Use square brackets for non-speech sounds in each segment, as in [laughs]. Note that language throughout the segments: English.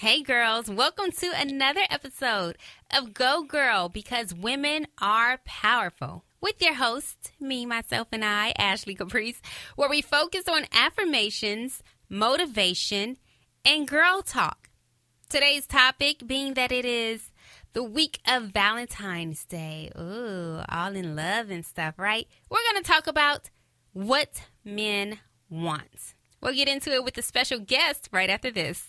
Hey, girls, welcome to another episode of Go Girl because women are powerful. With your host, me, myself, and I, Ashley Caprice, where we focus on affirmations, motivation, and girl talk. Today's topic being that it is the week of Valentine's Day. Ooh, all in love and stuff, right? We're going to talk about what men want. We'll get into it with a special guest right after this.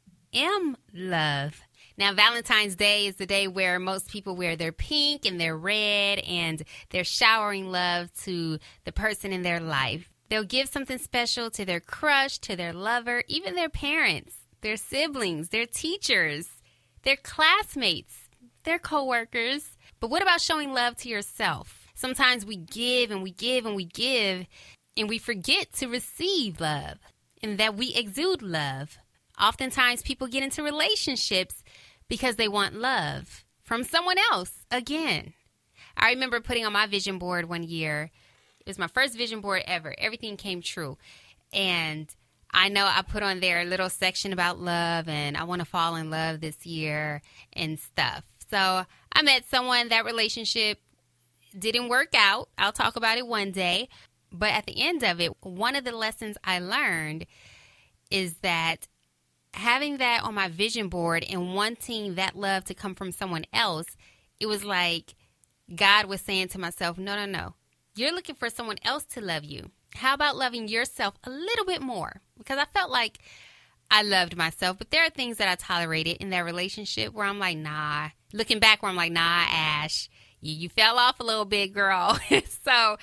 am love. Now, Valentine's Day is the day where most people wear their pink and their red and they're showering love to the person in their life. They'll give something special to their crush, to their lover, even their parents, their siblings, their teachers, their classmates, their coworkers. But what about showing love to yourself? Sometimes we give and we give and we give and we forget to receive love and that we exude love. Oftentimes, people get into relationships because they want love from someone else again. I remember putting on my vision board one year. It was my first vision board ever. Everything came true. And I know I put on there a little section about love and I want to fall in love this year and stuff. So I met someone, that relationship didn't work out. I'll talk about it one day. But at the end of it, one of the lessons I learned is that having that on my vision board and wanting that love to come from someone else, it was like God was saying to myself, no, no, no. You're looking for someone else to love you. How about loving yourself a little bit more? Because I felt like I loved myself, but there are things that I tolerated in that relationship where I'm like, nah. Looking back, where I'm like, nah, Ash, you, you fell off a little bit, girl. [laughs] so,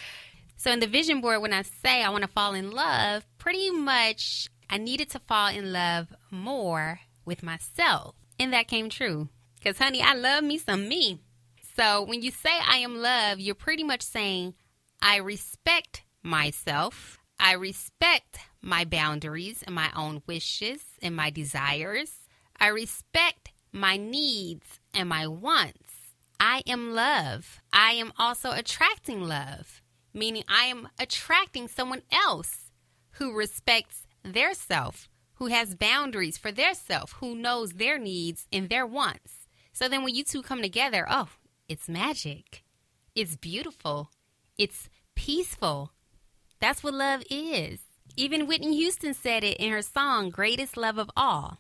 so in the vision board, when I say I want to fall in love, pretty much I needed to fall in love more with myself. And that came true. Because, honey, I love me some me. So when you say I am love, you're pretty much saying I respect myself. I respect my boundaries and my own wishes and my desires. I respect my needs and my wants. I am love. I am also attracting love, meaning I am attracting someone else who respects their self, who has boundaries for their self, who knows their needs and their wants. So then when you two come together, oh, it's magic. It's beautiful. It's peaceful. That's what love is. Even Whitney Houston said it in her song, Greatest Love of All.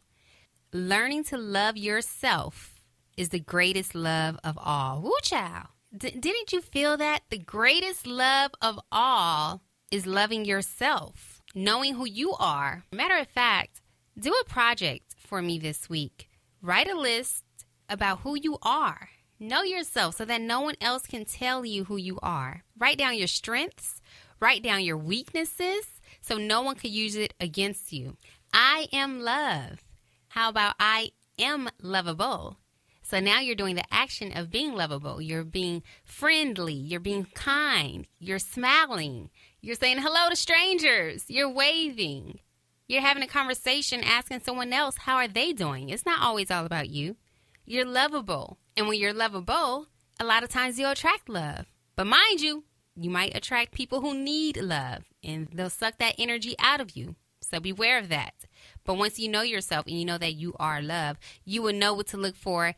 Learning to love yourself is the greatest love of all. Woo, child. D- didn't you feel that? The greatest love of all is loving yourself, knowing who you are. Matter of fact, do a project for me this week. Write a list about who you are. Know yourself so that no one else can tell you who you are. Write down your strengths, write down your weaknesses so no one can use it against you. I am love. How about I am lovable? So now you're doing the action of being lovable. You're being friendly. You're being kind. You're smiling. You're saying hello to strangers. You're waving. You're having a conversation asking someone else how are they doing. It's not always all about you. You're lovable. And when you're lovable, a lot of times you'll attract love. But mind you, you might attract people who need love and they'll suck that energy out of you. So beware of that. But once you know yourself and you know that you are love, you will know what to look for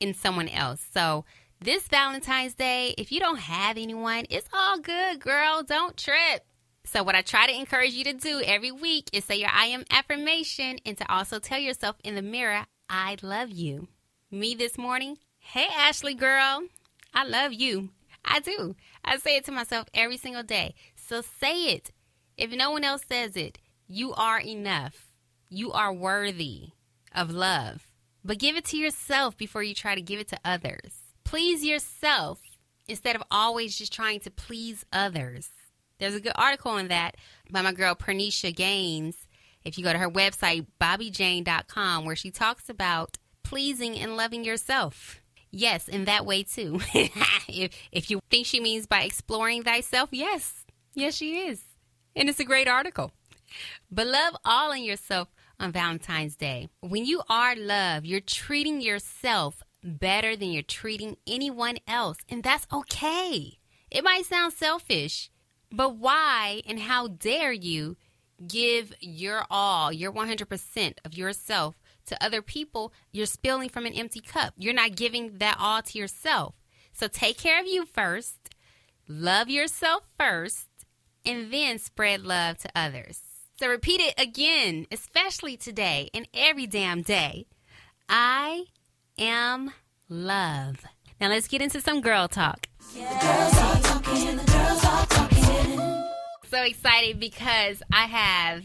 in someone else. So this Valentine's Day, if you don't have anyone, it's all good, girl. Don't trip. So, what I try to encourage you to do every week is say your I am affirmation and to also tell yourself in the mirror, I love you. Me this morning, hey, Ashley girl, I love you. I do. I say it to myself every single day. So, say it. If no one else says it, you are enough. You are worthy of love. But give it to yourself before you try to give it to others. Please yourself instead of always just trying to please others. There's a good article on that by my girl Pernisha Gaines, if you go to her website, bobbyjane.com, where she talks about pleasing and loving yourself. Yes, in that way too. [laughs] if, if you think she means by exploring thyself, yes, yes, she is. And it's a great article. But love all in yourself on Valentine's Day. When you are love, you're treating yourself better than you're treating anyone else. And that's okay. It might sound selfish, but why and how dare you give your all, your 100% of yourself to other people? You're spilling from an empty cup. You're not giving that all to yourself. So take care of you first, love yourself first, and then spread love to others. So repeat it again, especially today and every damn day. I am love. Now let's get into some girl talk. So excited because I have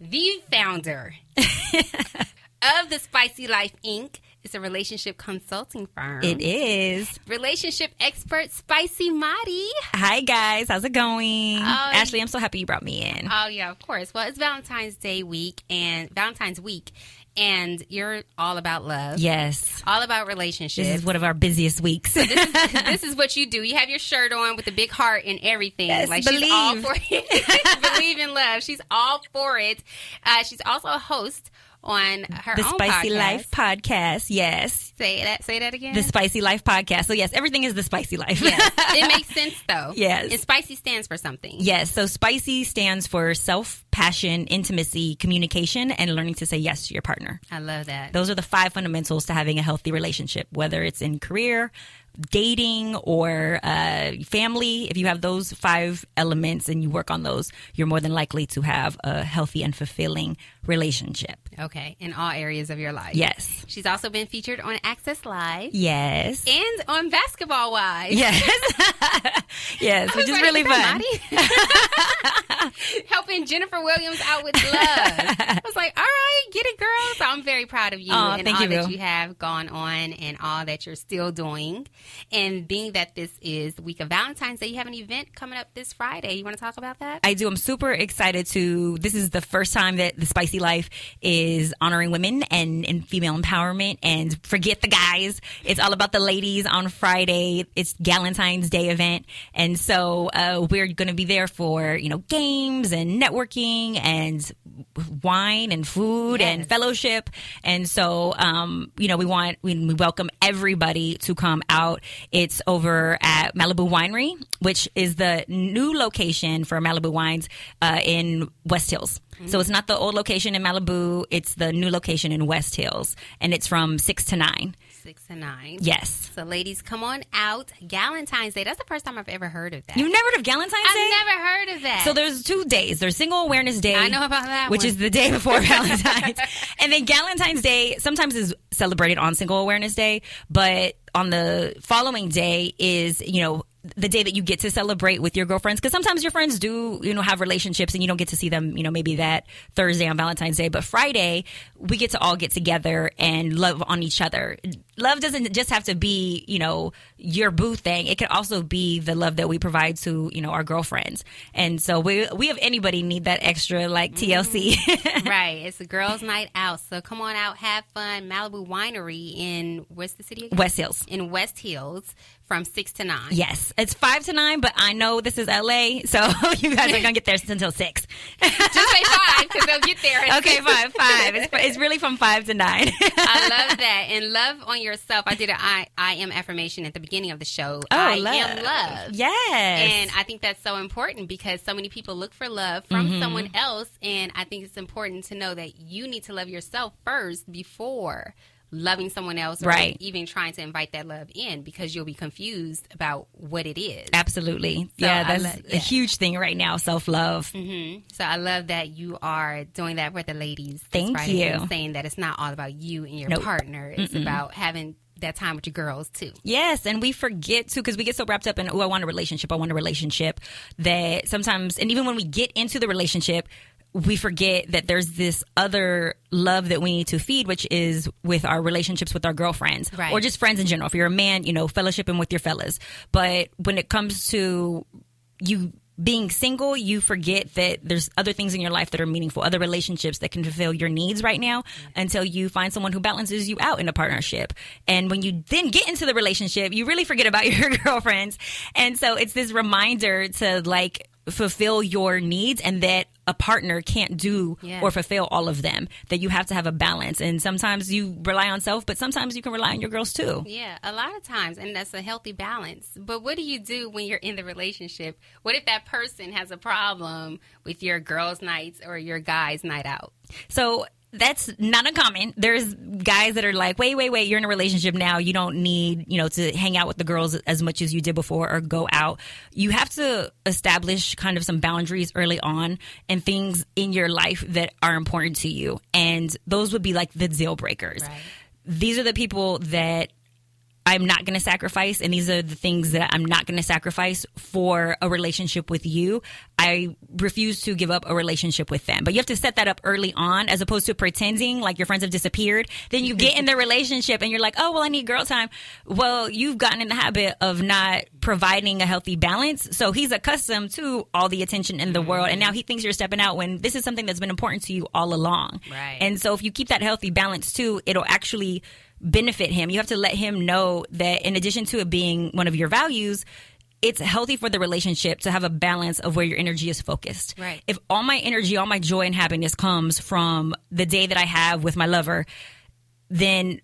the founder [laughs] of the Spicy Life Inc. It's a relationship consulting firm. It is. Relationship expert Spicy Madi. Hi guys, how's it going? Oh, Ashley, I'm so happy you brought me in. Oh yeah, of course. Well, it's Valentine's Day week and Valentine's week, and you're all about love. yes. All about relationships. This is one of our busiest weeks. this, is, [laughs] this is what you do. You have your shirt on with a big heart and everything. Yes, like she's all believe. for it. [laughs] believe in love. She's all for it. Uh, she's also a host on her the own Spicy podcast. Life podcast. Yes. Say that. Say that again. The Spicy Life podcast. So yes, everything is the Spicy Life. yes, [laughs] it makes sense though. Yes. and spicy stands for something. Yes, so spicy stands for self, passion, intimacy, communication, and learning to say yes to your partner. I love that. Those are the five fundamentals to having a healthy relationship, whether it's in career, dating, or uh, family. If you have those five elements and you work on those, you're more than likely to have a healthy and fulfilling relationship. Okay, in all areas of your life. Yes. She's also been featured on Access Live Yes. and on Basketball Wives. Yes. [laughs] yes, which is really fun. [laughs] Helping Jennifer Williams out with love. [laughs] I was like, all right, get it, girl. So I'm very proud of you Aw, and all you, that Boo. you have gone on and all that you're still doing. And being that this is the week of Valentine's Day, you have an event coming up this Friday. You want to talk about that? I do. I'm super excited to. This is the first time that the Spicy Life is honoring women and, and female empowerment. And forget the guys. It's all about the ladies on Friday. It's Galentine's Day event, and so uh, we're going to be there for you know games and networking and wine and food and fellowship. And so, um, you know, we want, we, we welcome everybody to come out. It's over at Malibu Winery, which is the new location for Malibu Wines uh, in West Hills. So it's not the old location in Malibu, it's the new location in West Hills. And it's from 6 to 9. Six and nine. Yes. So, ladies, come on out. Galentine's Day. That's the first time I've ever heard of that. You've never heard of Galentine's Day? I've never heard of that. So there's two days. There's Single Awareness Day. I know about that Which one. is the day before [laughs] Valentine's. and then Galentine's Day sometimes is celebrated on Single Awareness Day, but on the following day is, you know, the day that you get to celebrate with your girlfriends because sometimes your friends do you know have relationships and you don't get to see them you know maybe that thursday on valentine's day but friday we get to all get together and love on each other love doesn't just have to be you know your boo thing it can also be the love that we provide to you know our girlfriends and so we we of anybody need that extra like mm-hmm. tlc [laughs] right. It's a girls' night out. So come on out, have fun. Malibu Winery in what's the city again? west hills In West Hills from six to nine. Yes, it's five to nine, but I know this is LA, so [laughs] you guys are gonna get there until six. Just say five because they'll get there. [laughs] okay, five, five. It's, it's really from five to nine. I love that. And love on yourself. I did an I, I am affirmation at the beginning of the show. Oh, I love. am love. Yes. And I think that's so important because so many people look for love from Mm-hmm. someone else. And I think it's important to know that you need to love yourself first before loving someone else or Right. even trying to invite that love in because you'll be confused about what it is. Absolutely. So yeah, that's love- a huge thing right now, self love. hmm So I love that you are doing that with the ladies. Thank you. saying that it's not all about you and your Nope. partner. It's about having that time with your girls too. Yes, and we forget too because we get so wrapped up in oh I want a relationship, I want a relationship that sometimes and even when we get into the relationship, we forget that there's this other love that we need to feed, which is with our relationships with our girlfriends Right. or just friends in general. If you're a man, you know, fellowshipping with your fellas. But when it comes to you being single, you forget that there's other things in your life that are meaningful, other relationships that can fulfill your needs right now until you find someone who balances you out in a partnership. And when you then get into the relationship, you really forget about [laughs] your girlfriends. And so it's this reminder to like fulfill your needs and that a partner can't do Yeah. or fulfill all of them, that you have to have a balance. And sometimes you rely on self, but sometimes you can rely on your girls too. Yeah, a lot of times, and that's a healthy balance. But what do you do when you're in the relationship? What if that person has a problem with your girls' nights or your guys' night out? So that's not uncommon. There's guys that are like, wait, wait, wait, you're in a relationship now. You don't need, you know, to hang out with the girls as much as you did before or go out. You have to establish kind of some boundaries early on and things in your life that are important to you. And those would be like the deal breakers. Right. These are the people that I'm not going to sacrifice, and these are the things that I'm not going to sacrifice for a relationship with you. I refuse to give up a relationship with them. But you have to set that up early on as opposed to pretending like your friends have disappeared. Then you get in the relationship and you're like, oh, well, I need girl time. Well, you've gotten in the habit of not providing a healthy balance. So he's accustomed to all the attention in the mm-hmm. world. And now he thinks you're stepping out when this is something that's been important to you all along. Right. And so if you keep that healthy balance too, it'll actually benefit him. You have to let him know that in addition to it being one of your values, it's healthy for the relationship to have a balance of where your energy is focused. Right. If all my energy, all my joy and happiness comes from the day that I have with my lover, then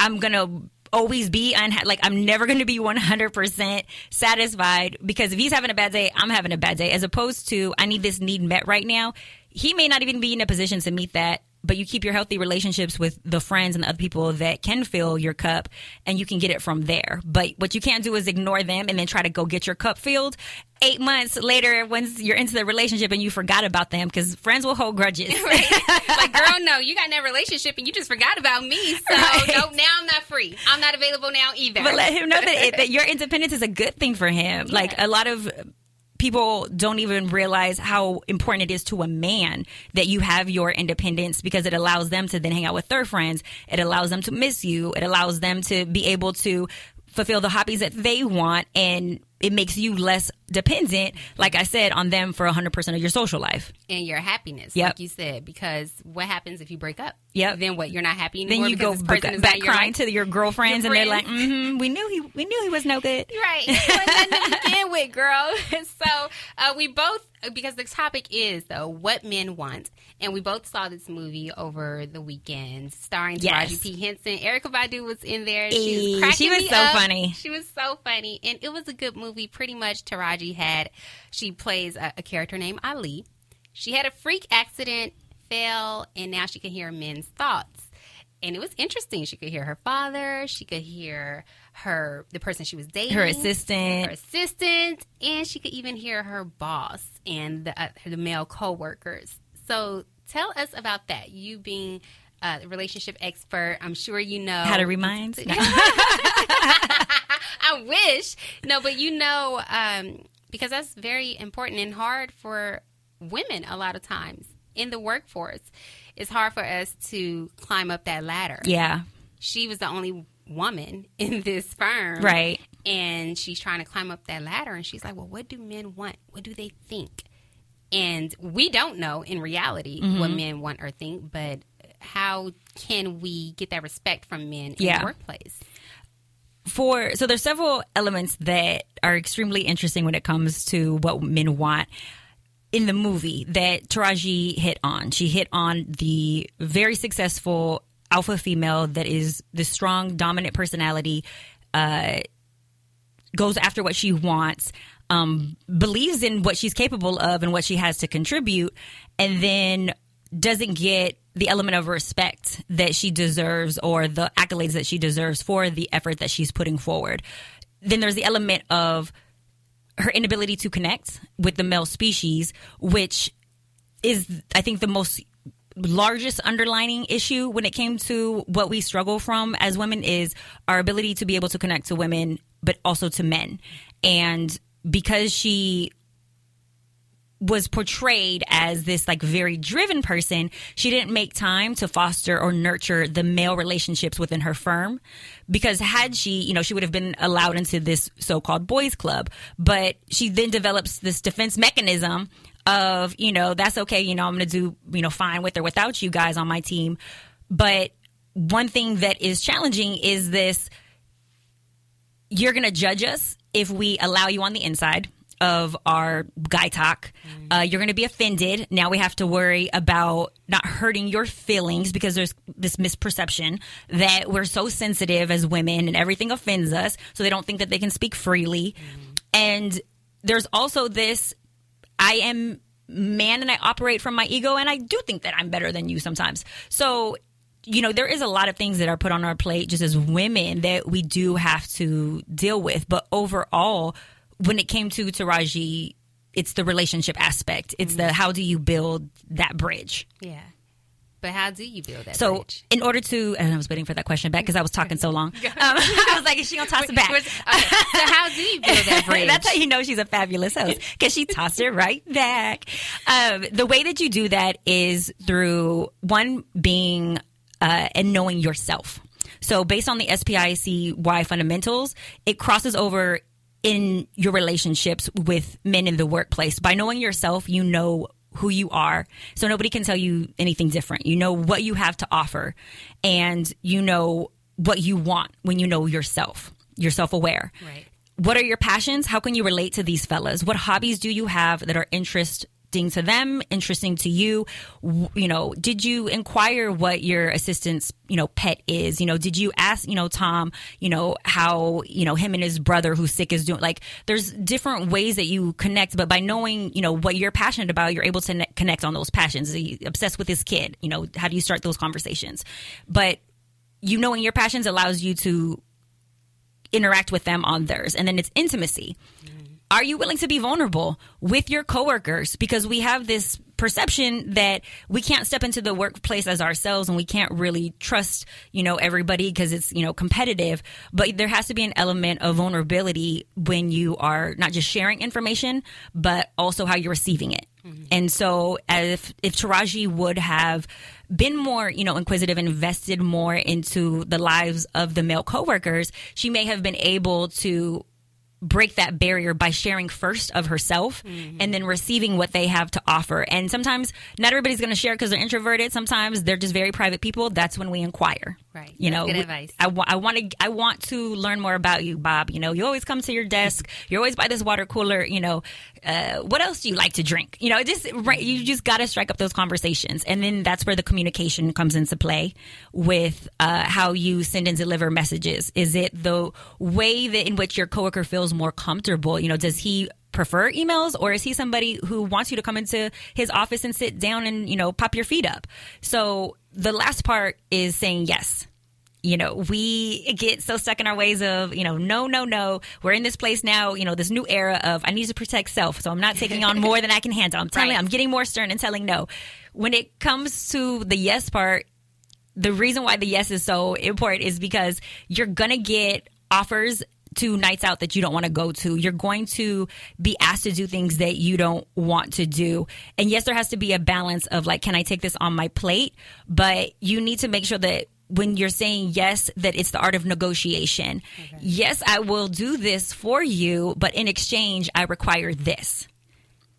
I'm going to always be unha- like I'm never going to be 100% satisfied because if he's having a bad day, I'm having a bad day as opposed to I need this need met right now. He may not even be in a position to meet that, but you keep your healthy relationships with the friends and the other people that can fill your cup and you can get it from there. But what you can't do is ignore them and then try to go get your cup filled. Eight months later, once you're into the relationship and you forgot about them, because friends will hold grudges. [laughs] like, girl, [laughs] no, you got in that relationship and you just forgot about me. So [laughs] Right. no, now I'm not free. I'm not available now either. but let him know that, it, that your independence is a good thing for him. Like a lot of people don't even realize how important it is to a man that you have your independence because it allows them to then hang out with their friends. It allows them to miss you. It allows them to be able to fulfill the hobbies that they want and it makes you less dependent, like I said, on them for 100% of your social life. and your happiness, Yep. like you said, because what happens if you break up? Yep. Then what? You're not happy Then you go back, back your crying to your girlfriends Your and they're like, mm-hmm, we knew he, we knew he was no good. [laughs] Right. It wasn't nothing to [laughs] begin with, girl. [laughs] so uh, we both, because the topic is, though, what men want. And we both saw this movie over the weekend, starring Yes. Taraji P. Henson. Erykah Badu was in there. She was cracking she was so up. funny. She was so funny. And it was a good movie. Pretty much, Taraji had, she plays a, a character named Ali. She had a freak accident, fell, and now she can hear men's thoughts. And it was interesting. She could hear her father. She could hear her the person she was dating, Her assistant. her assistant, and she could even hear her boss and the, uh, the male coworkers. So tell us about that. You being a relationship expert, I'm sure you know How to remind? [laughs] [laughs] [laughs] I wish. No, but you know, um, because that's very important and hard for women a lot of times in the workforce. It's hard for us to climb up that ladder. yeah, She was the only woman [laughs] in this firm. right. And she's trying to climb up that ladder and she's like, Well, what do men want? What do they think? And we don't know in reality Mm-hmm. what men want or think, but how can we get that respect from men in Yeah. the workplace? For so there's several elements that are extremely interesting when it comes to what men want in the movie that Taraji hit on. She hit on the very successful alpha female that is the strong, dominant personality, uh, goes after what she wants, um, believes in what she's capable of and what she has to contribute, and then doesn't get the element of respect that she deserves or the accolades that she deserves for the effort that she's putting forward. Then there's the element of her inability to connect with the male species, which is, I think, the most largest underlining issue when it came to what we struggle from as women is our ability to be able to connect to women, but also to men. And because she was portrayed as this like very driven person, she didn't make time to foster or nurture the male relationships within her firm. Because had she, you know, she would have been allowed into this so-called boys club. But she then develops this defense mechanism of, you know, that's okay, you know, I'm going to do, you know, fine with or without you guys on my team. But one thing that is challenging is this you're going to judge us if we allow you on the inside of our guy talk. Uh, you're going to be offended. Now we have to worry about not hurting your feelings because there's this misperception that we're so sensitive as women and everything offends us. So they don't think that they can speak freely. And there's also this I am man and I operate from my ego and I do think that I'm better than you sometimes. So you know, there is a lot of things that are put on our plate just as women that we do have to deal with. But overall, when it came to Taraji, it's the relationship aspect. It's the how do you build that bridge. Yeah. But how do you build that So, bridge? in order to, and I was waiting for that question back because I was talking so long. [laughs] Um, [laughs] I was like, is she gonna toss it back? Okay, so how do you build that [laughs] bridge? That's how you know she's a fabulous host because she tossed it right back. Um, the way that you do that is through one being uh, and knowing yourself. So, based on the SPICY fundamentals, it crosses over in your relationships with men in the workplace. By knowing yourself, you know who you are. So nobody can tell you anything different. You know what you have to offer and you know what you want when you know yourself. You're self aware. Right. What are your passions? How can you relate to these fellas? What hobbies do you have that are interesting to them, interesting to you? You know, did you inquire what your assistant's, you know, pet is? You know, did you ask, you know, Tom, you know, how, you know, him and his brother who's sick is doing? Like, there's different ways that you connect, but by knowing, you know, what you're passionate about, you're able to ne- connect on those passions. Obsessed with his kid? You know, how do you start those conversations? But you knowing your passions allows you to interact with them on theirs. And then it's intimacy. Are you willing to be vulnerable with your coworkers? Because we have this perception that we can't step into the workplace as ourselves and we can't really trust, you know, everybody because it's, you know, competitive. But there has to be an element of vulnerability when you are not just sharing information, but also how you're receiving it. Mm-hmm. And so if if Taraji would have been more, you know, inquisitive and invested more into the lives of the male coworkers, she may have been able to break that barrier by sharing first of herself mm-hmm. and then receiving what they have to offer. And sometimes not everybody's going to share because they're introverted. Sometimes they're just very private people. That's when we inquire. Right. You That's know, good advice. I, I want to I want to learn more about you, Bob. You know, you always come to your desk. You're always by this water cooler. You know, uh, what else do you like to drink? You know, just right, you just got to strike up those conversations, and then that's where the communication comes into play with uh, how you send and deliver messages. Is it the way that in which your coworker feels more comfortable? You know, does he prefer emails or is he somebody who wants you to come into his office and sit down and you know pop your feet up so the last part is saying yes you know, we get so stuck in our ways of, you know, no, no, no. We're in this place now, you know, this new era of I need to protect self. So I'm not taking on more than I can handle. I'm [laughs] telling, Right. I'm getting more stern and telling no. When it comes to the yes part, the reason why the yes is so important is because you're to get offers to nights out that you don't want to go to. You're going to be asked to do things that you don't want to do. And yes, there has to be a balance of like, can I take this on my plate? But you need to make sure that when you're saying yes, that it's the art of negotiation. Yes, I will do this for you, but in exchange, I require this.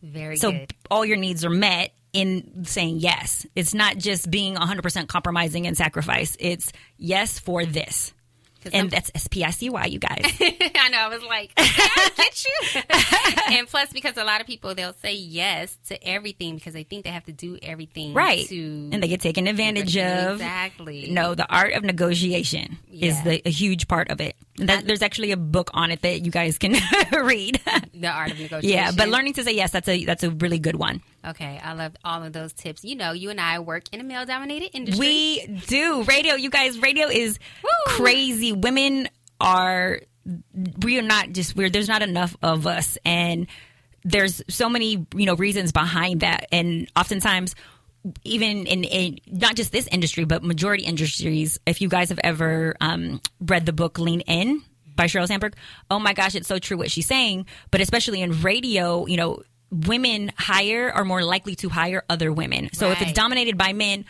Very So good. all your needs are met in saying yes. It's not just being 100% compromising and sacrifice. It's yes for this. And some- that's S P I C Y, you guys. [laughs] I know. I was like, I get you. [laughs] and plus, because a lot of people they'll say yes to everything because they think they have to do everything right. To And they get taken advantage of. exactly. No, the art of negotiation is the, a huge part of it. That, there's actually a book on it that you guys can [laughs] read. the art of negotiation. yeah, but learning to say yes, that's a that's a really good one. Okay, I love all of those tips. You know, you and I work in a male-dominated industry. We do radio, you guys. Radio is Woo! crazy. Women are we are not just we're there's not enough of us, and there's so many you know reasons behind that, and oftentimes. Even in, in not just this industry, but majority industries. If you guys have ever um, read the book Lean In by Sheryl Sandberg, oh my gosh, it's so true what she's saying. But especially in radio, you know, women hire are more likely to hire other women. So if it's dominated by men,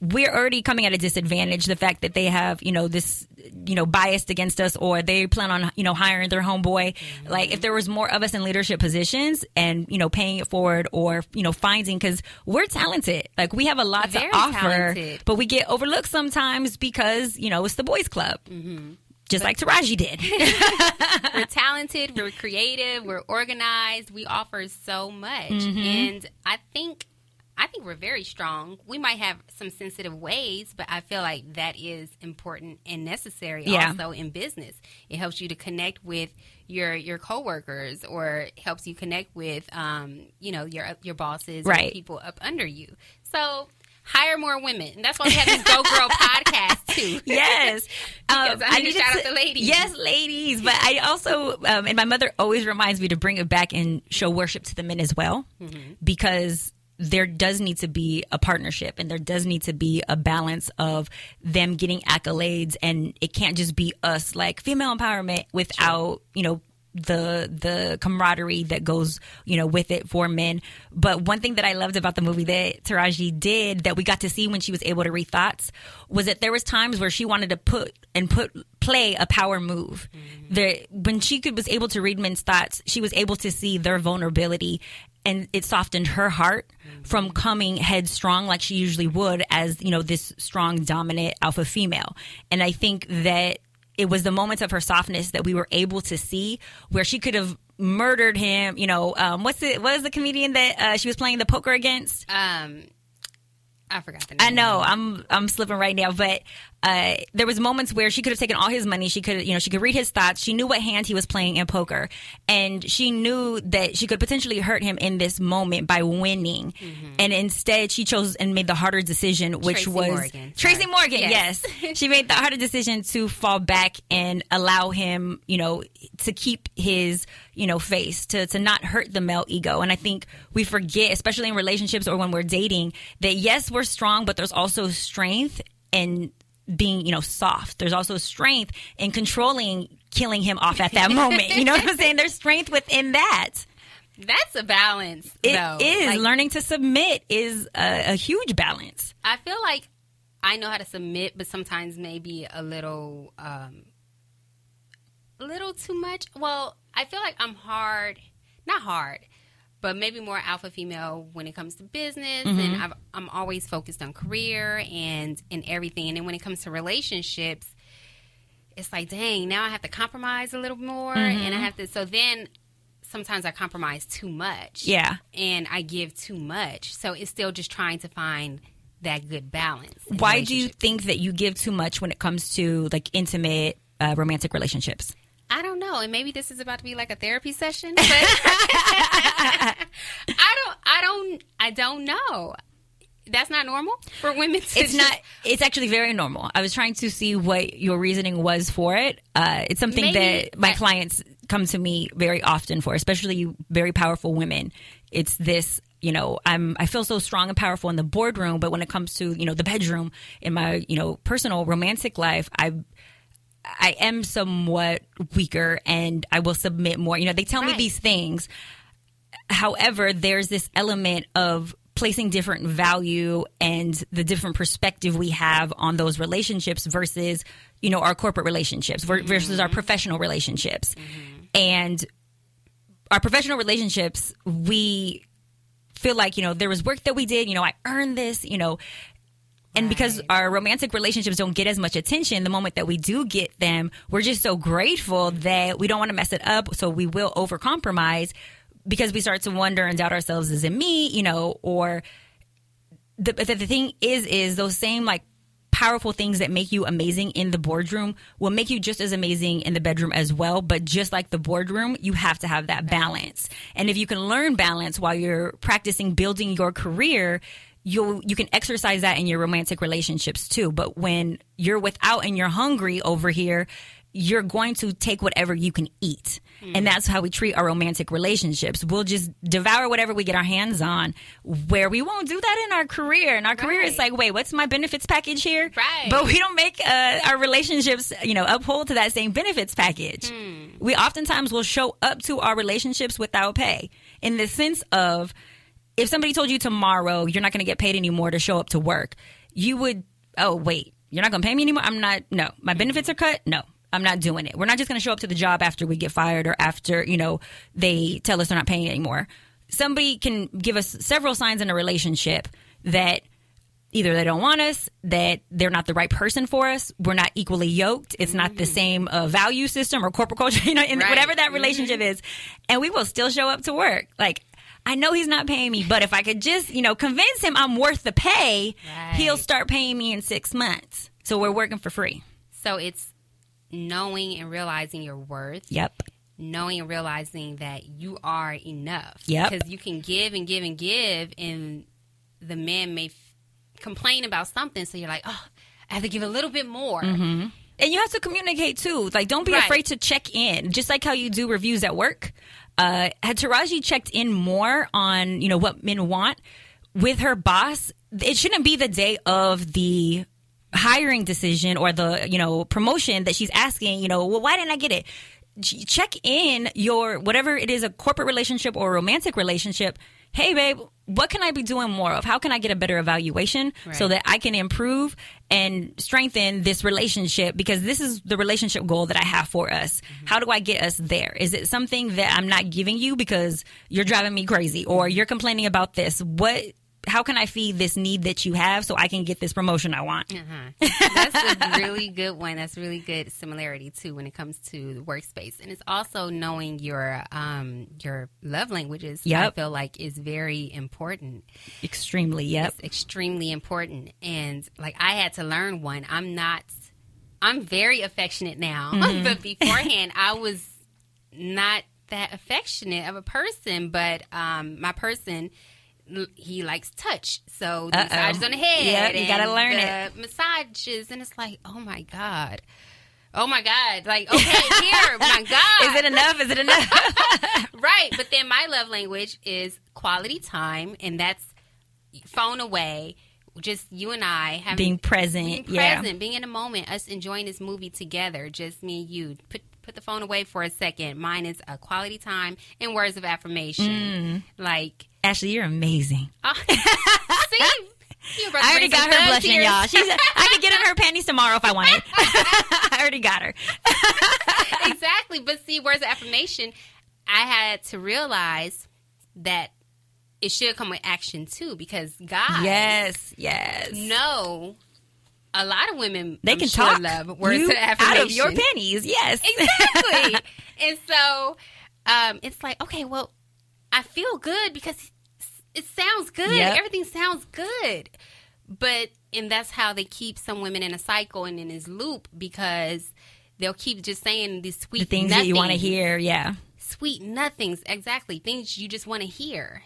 we're already coming at a disadvantage. The fact that they have, you know, this, you know, biased against us, or they plan on, you know, hiring their homeboy. Mm-hmm. Like, if there was more of us in leadership positions, and you know, paying it forward, or you know, finding because we're talented. Like, we have a lot Very to offer, talented. but we get overlooked sometimes because you know it's the boys' club, Mm-hmm. just like Taraji did. [laughs] we're [laughs] talented, we're creative, we're organized, we offer so much. Mm-hmm. And I think I think we're very strong. We might have some sensitive ways, but I feel like that is important and necessary Yeah. also in business. It helps you to connect with your your coworkers or helps you connect with um, you know, your your bosses Right. people up under you. So hire more women. And that's why we have this Go Girl [laughs] podcast too. [laughs] yes. [laughs] Because I need to shout out the ladies. Yes, ladies. But I also, um, and my mother always reminds me to bring it back and show worship to the men as well, Mm-hmm. because there does need to be a partnership and there does need to be a balance of them getting accolades. And it can't just be us like female empowerment without you know the the camaraderie that goes you know with it for men. But one thing that i loved about the movie that taraji did that we got to see when she was able to read thoughts was that there was times where she wanted to put and put play a power move. Mm-hmm. There when she could was able to read men's thoughts she was able to see their vulnerability and it softened her heart from coming headstrong like she usually would as you know this strong dominant alpha female and i think that it was the moments of her softness that we were able to see where she could have murdered him you know um, what's it what is the comedian that uh, she was playing the poker against Um I forgot the name. I know I'm I'm slipping right now, but uh, there was moments where she could have taken all his money. She could, you know, she could read his thoughts. She knew what hand he was playing in poker, and she knew that she could potentially hurt him in this moment by winning. And instead, she chose and made the harder decision, which Tracy was Morgan. Tracy. Morgan. Yes. Yes, [laughs] she made the harder decision to fall back and allow him, you know, to keep his, you know, face to to not hurt the male ego. And I think we forget, especially in relationships or when we're dating, that yes, we're strong, but there's also strength in being, you know, soft. There's also strength in controlling killing him off at that moment. You know what I'm saying? There's strength within that. That's a balance. It though. is Like, learning to submit is a, a huge balance. I feel like I know how to submit, but sometimes maybe a little, um, a little too much. Well, I feel like I'm hard, not hard, but maybe more alpha female when it comes to business, and I've, I'm always focused on career and and everything. And then when it comes to relationships, it's like, dang, now I have to compromise a little more, and I have to. So then. Sometimes I compromise too much. Yeah. And I give too much. So it's still just trying to find that good balance. Why do you think that you give too much when it comes to like intimate uh, romantic relationships? I don't know, and maybe this is about to be like a therapy session, but [laughs] I don't, I don't, I don't know. That's not normal for women. To It's just- not. It's actually very normal. I was trying to see what your reasoning was for it. Uh, it's something Maybe that my I- clients come to me very often for, especially very powerful women. It's this. You know, I'm. I feel so strong and powerful in the boardroom, but when it comes to you know the bedroom in my you know personal romantic life, I. I am somewhat weaker and I will submit more. You know, they tell me these things. However, there's this element of placing different value and the different perspective we have on those relationships versus, you know, our corporate relationships ver- versus our mm-hmm. professional relationships. Mm-hmm. And our professional relationships, we feel like, you know, there was work that we did, you know, I earned this, you know, and because our romantic relationships don't get as much attention, the moment that we do get them, we're just so grateful that we don't want to mess it up. So we will overcompromise because we start to wonder and doubt ourselves, is it me? You know, or the, the, the thing is, is those same like powerful things that make you amazing in the boardroom will make you just as amazing in the bedroom as well. But just like the boardroom, you have to have that balance. And if you can learn balance while you're practicing building your career, you you can exercise that in your romantic relationships too. But when you're without and you're hungry over here, you're going to take whatever you can eat. And that's how we treat our romantic relationships. We'll just devour whatever we get our hands on, where we won't do that in our career. And our career, is like, wait, what's my benefits package here? Right. But we don't make uh, our relationships, you know, uphold to that same benefits package. Hmm. We oftentimes will show up to our relationships without pay in the sense of if somebody told you tomorrow you're not going to get paid anymore to show up to work, you would, oh, wait, you're not going to pay me anymore? I'm not, no. My benefits are cut? No. I'm not doing it. We're not just going to show up to the job after we get fired or after, you know, they tell us they're not paying anymore. Somebody can give us several signs in a relationship that either they don't want us, that they're not the right person for us, we're not equally yoked, it's not the same uh, value system or corporate culture, [laughs] you know, in Right. whatever that relationship is, and we will still show up to work. Like, I know he's not paying me, but if I could just, you know, convince him I'm worth the pay, Right. he'll start paying me in six months. So we're working for free. So it's knowing and realizing your worth. Yep. knowing and realizing that you are enough. Yep. Because you can give and give and give, and the man may f- complain about something, so you're like, oh, I have to give a little bit more. Mm-hmm. And you have to communicate too. Like, don't be Right. afraid to check in. Just like how you do reviews at work. Uh, had Taraji checked in more on, you know, what men want with her boss, it shouldn't be the day of the hiring decision or the, you know, promotion that she's asking, you know, well, why didn't I get it? Check in your, whatever it is, a corporate relationship or a romantic relationship. Hey, babe, what can I be doing more of? How can I get a better evaluation so that I can improve and strengthen this relationship because this is the relationship goal that I have for us. Mm-hmm. How do I get us there? Is it something that I'm not giving you because you're driving me crazy or you're complaining about this? What how can I feed this need that you have so I can get this promotion I want? Uh-huh. That's a really good one. That's really good similarity too when it comes to the workspace, and it's also knowing your um your love languages. I feel like is very important. Extremely. Yep. It's extremely important. And like I had to learn one. I'm not I'm very affectionate now. [laughs] but beforehand I was not that affectionate of a person, but um my person he likes touch. So the Uh-oh. massages on the head. Yep, you gotta learn the it. Massages and it's like, oh my God. Oh my God. Like, okay, here, my God. [laughs] Is it enough? Is it enough? [laughs] Right, but then my love language is quality time, and that's phone away, just you and I having Being present. being yeah. present, being in a moment, us enjoying this movie together, just me and you. Put put the phone away for a second. Mine is a quality time and words of affirmation, Mm. like. Ashley, you're amazing. Uh, [laughs] see, you I already got her blushing, tears. y'all. She's [laughs] I could get in her panties tomorrow if I wanted. [laughs] I already got her. exactly. But see, words of affirmation, I had to realize that it should come with action too, because God, Yes, yes. know a lot of women They I'm can sure talk love words you of affirmation out of your panties. Yes, exactly. [laughs] And so um, it's like okay well i feel good because it sounds good. Yep. everything sounds good. But and that's how they keep some women in a cycle and in this loop because they'll keep just saying these sweet the things that you want to hear. Yeah, sweet nothings. Exactly. Things you just want to hear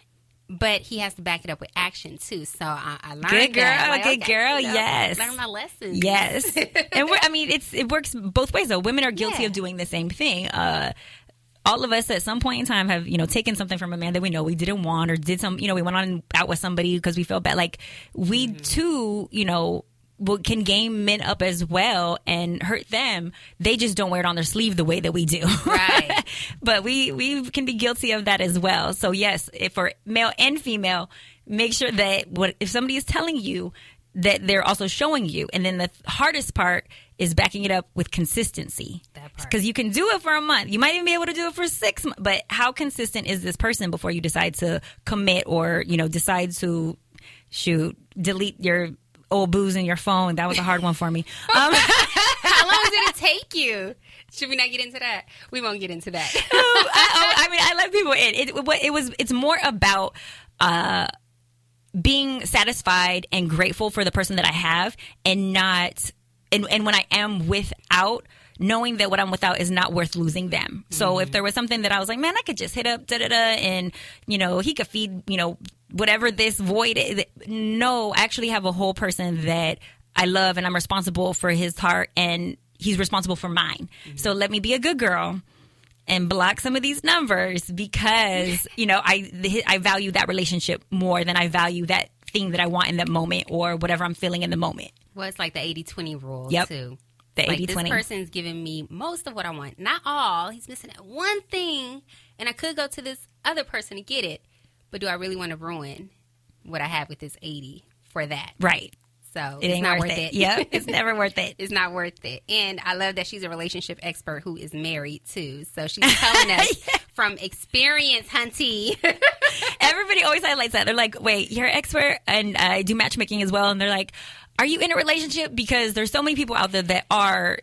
but he has to back it up with action too so i, I learned Good girl. Like, good girl, you know, yes. learn my lessons yes. [laughs] and we're, I mean, it's it works both ways. Though women are guilty Yeah. of doing the same thing. Uh, all of us at some point in time have you know taken something from a man that we know we didn't want or did some you know we went on out with somebody because we felt bad like we Mm-hmm. too you know can game men up as well and hurt them they just don't wear it on their sleeve the way that we do. Right. [laughs] but we we can be guilty of that as well. So yes if for male and female make sure that what if somebody is telling you that they're also showing you. And then the hardest part is backing it up with consistency. That part. because you can do it for a month. You might even be able to do it for six months but how consistent is this person before you decide to commit or you know decide to shoot delete your old booze in your phone that was a hard one for me [laughs] um, How long did it [laughs] take you? Should we not get into that? We won't get into that. I, [laughs] oh, I mean, I let people in. It, it was. It's more about uh, being satisfied and grateful for the person that I have, and not. And, and when I am without, knowing that what I'm without is not worth losing them. So if there was something that I was like, man, I could just hit up da da da, and you know, he could feed, you know, whatever this void. Is. No, I actually have a whole person that I love, and I'm responsible for his heart, and he's responsible for mine. Mm-hmm. So let me be a good girl and block some of these numbers because [laughs] you know I I value that relationship more than I value that thing that I want in that moment or whatever I'm feeling in the moment. well, it's like the 80 20 rule, Yep. too. The like 80 this person's giving me most of what I want, not all. He's missing that one thing, and I could go to this other person to get it. But do I really want to ruin what I have with this eighty for that? Right. So It it's ain't not worth worth it. it. Yep. It's [laughs] never worth it. it's not worth it. And I love that she's a relationship expert who is married too. So she's telling [laughs] us from experience, hunty. [laughs] Everybody always highlights that. They're like, wait, you're an expert and I do matchmaking as well. And they're like, are you in a relationship? Because there's so many people out there that are,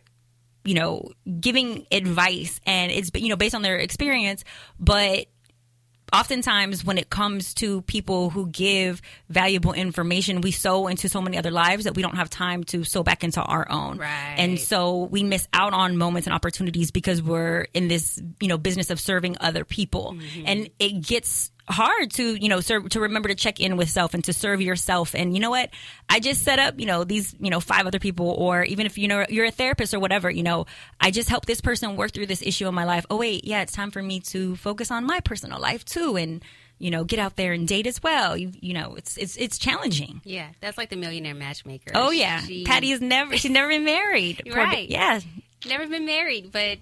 you know, giving advice and it's, you know, based on their experience. But oftentimes when it comes to people who give valuable information, we sow into so many other lives that we don't have time to sow back into our own. Right. And so we miss out on moments and opportunities because we're in this, you know, business of serving other people. Mm-hmm. And it gets hard to, you know, serve, to remember to check in with self and to serve yourself. And you know what? I just set up, you know, these, you know, five other people, or even if you know you're a therapist or whatever, you know, I just help this person work through this issue in my life. Oh wait, yeah, it's time for me to focus on my personal life too, and you know, get out there and date as well. You, you know, it's it's it's challenging. yeah, that's like the millionaire matchmaker. Oh yeah, She- Patti is never she's never been married. Right. yeah, never been married, but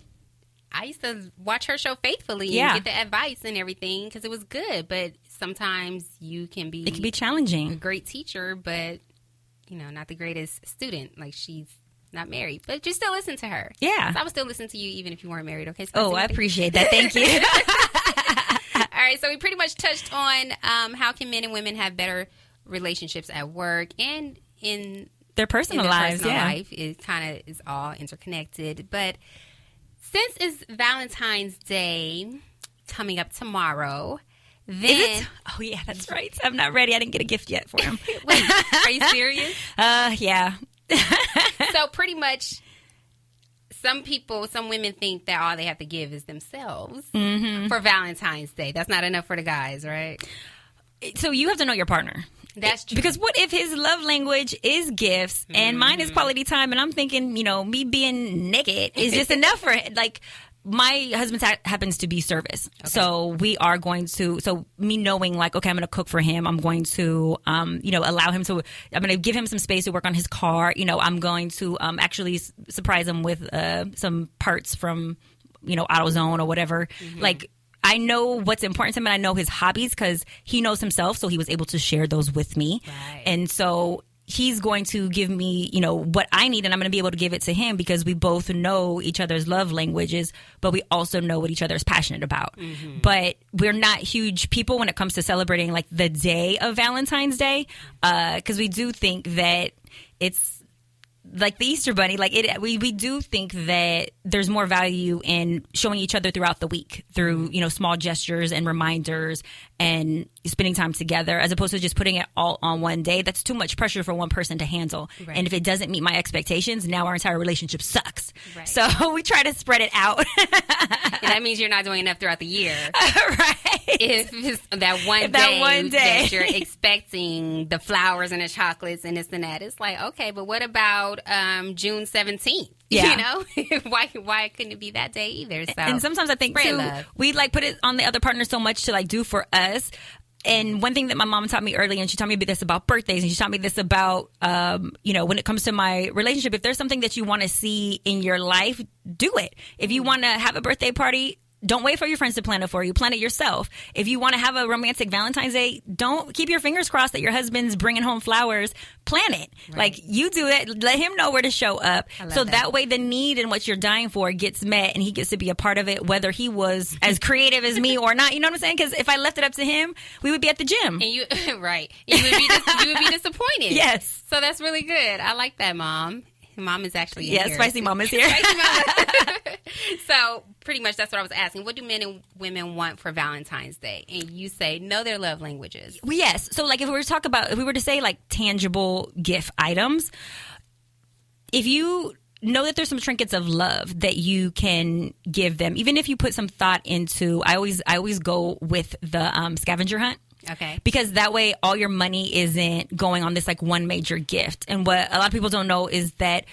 I used to watch her show faithfully Yeah. and get the advice and everything because it was good. But sometimes you can be it can be challenging. a great teacher, but you know, not the greatest student. Like she's not married, but you still listen to her. Yeah. So I would still listen to you even if you weren't married. Okay. So Oh, I appreciate that. Thank you. [laughs] [laughs] All right, so we pretty much touched on um, how can men and women have better relationships at work and in Their in personal their lives, personal yeah. life. It kind of is all interconnected. But since it's Valentine's Day coming up tomorrow, then Oh yeah, that's right. I'm not ready. I didn't get a gift yet for him. [laughs] wait, are you serious? [laughs] uh, yeah. [laughs] so pretty much. Some people, some women think that all they have to give is themselves Mm-hmm. for Valentine's Day. That's not enough for the guys, right? So you have to know your partner. That's true. Because what if his love language is gifts and mine Mm-hmm. is quality time, and I'm thinking, you know, me being naked is just [laughs] enough for it. Like my husband ha- happens to be service, so we are going to. So me knowing, like, okay, I'm going to cook for him. I'm going to, um, you know, allow him to. I'm going to give him some space to work on his car. You know, I'm going to um, actually s- surprise him with uh, some parts from, you know, AutoZone or whatever. Like. I know what's important to him and I know his hobbies because he knows himself, so he was able to share those with me. Right. And so he's going to give me, you know, what I need and I'm going to be able to give it to him because we both know each other's love languages, but we also know what each other is passionate about. Mm-hmm. But we're not huge people when it comes to celebrating like the day of Valentine's Day uh, because we do think that it's like the Easter Bunny, like it, we we do think that there's more value in showing each other throughout the week through you know small gestures and reminders and spending time together, as opposed to just putting it all on one day. That's too much pressure for one person to handle, Right. and if it doesn't meet my expectations, now our entire relationship sucks. Right. So [laughs] we try to spread it out, that means you're not doing enough throughout the year. [laughs] right? if it's that one If that day one day. that you're [laughs] expecting the flowers and the chocolates and this and that, it's like okay, but what about um, June seventeenth? Yeah. You know, [laughs] why why couldn't it be that day either? So and sometimes I think too, love. we like put it on the other partner so much to like do for us. And one thing that my mom taught me early, and she taught me this about birthdays, and she taught me this about, um, you know, when it comes to my relationship, if there's something that you want to see in your life, do it. If you want to have a birthday party, don't wait for your friends to plan it for you. Plan it yourself. If you want to have a romantic Valentine's Day, don't keep your fingers crossed that your husband's bringing home flowers. Plan it. Like you do it. Let him know where to show up. So that. that way the need and what you're dying for gets met and he gets to be a part of it, whether he was [laughs] as creative as me or not. You know what I'm saying? Because if I left it up to him, we would be at the gym. and you [laughs] right, you would be dis- you would be [laughs] disappointed. Yes. so that's really good. I like that, mom. Mom is actually Yeah, here. Spicy Mom is here. So pretty much that's what I was asking. What do men and women want for Valentine's Day? And you say know their love languages. Well, yes. So, like, if we were to talk about, if we were to say like tangible gift items, if you know that there's some trinkets of love that you can give them, even if you put some thought into, I always, I always go with the um, scavenger hunt. Okay. because that way all your money isn't going on this like one major gift. And what a lot of people don't know is that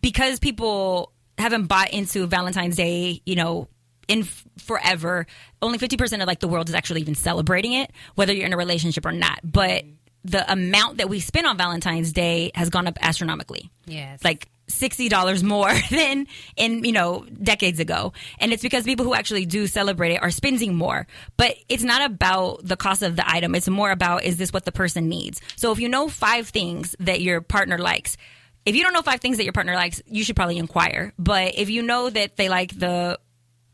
because people haven't bought into Valentine's Day, you know, in f- forever, only 50% of like the world is actually even celebrating it, whether you're in a relationship or not. But the amount that we spend on Valentine's Day has gone up astronomically Yes. like sixty dollars more [laughs] than in you know decades ago, and it's because people who actually do celebrate it are spending more. But it's not about the cost of the item; it's more about is this what the person needs. So if you know five things that your partner likes. If you don't know five things that your partner likes, you should probably inquire. But if you know that they like the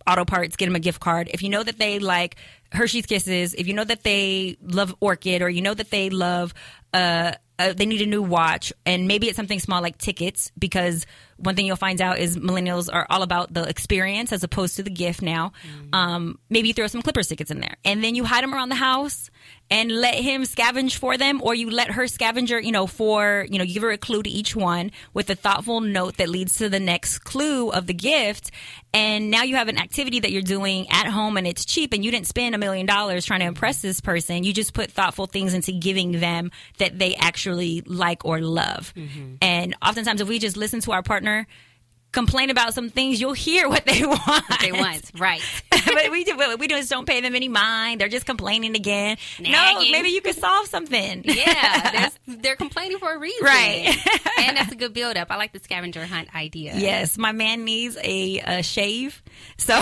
auto parts, get them a gift card. If you know that they like Hershey's Kisses, if you know that they love Orchid, or you know that they love, uh, uh, they need a new watch, and maybe it's something small like tickets, because one thing you'll find out is millennials are all about the experience as opposed to the gift now. Um, maybe you throw some Clippers tickets in there, and then you hide them around the house and let him scavenge for them, or you let her scavenger, you know, for, you know, you give her a clue to each one with a thoughtful note that leads to the next clue of the gift. And now you have an activity that you're doing at home and it's cheap and you didn't spend a million dollars trying to impress this person. You just put thoughtful things into giving them that they actually like or love. And oftentimes, if we just listen to our partner, partner complain about some things, you'll hear what they [laughs] want. They want right. [laughs] but we do, we is don't pay them any mind. They're just complaining again. No, maybe you could solve something. [laughs] Yeah, they're complaining for a reason, Right. and that's a good build up. I like the scavenger hunt idea. Yes, my man needs a, a shave, so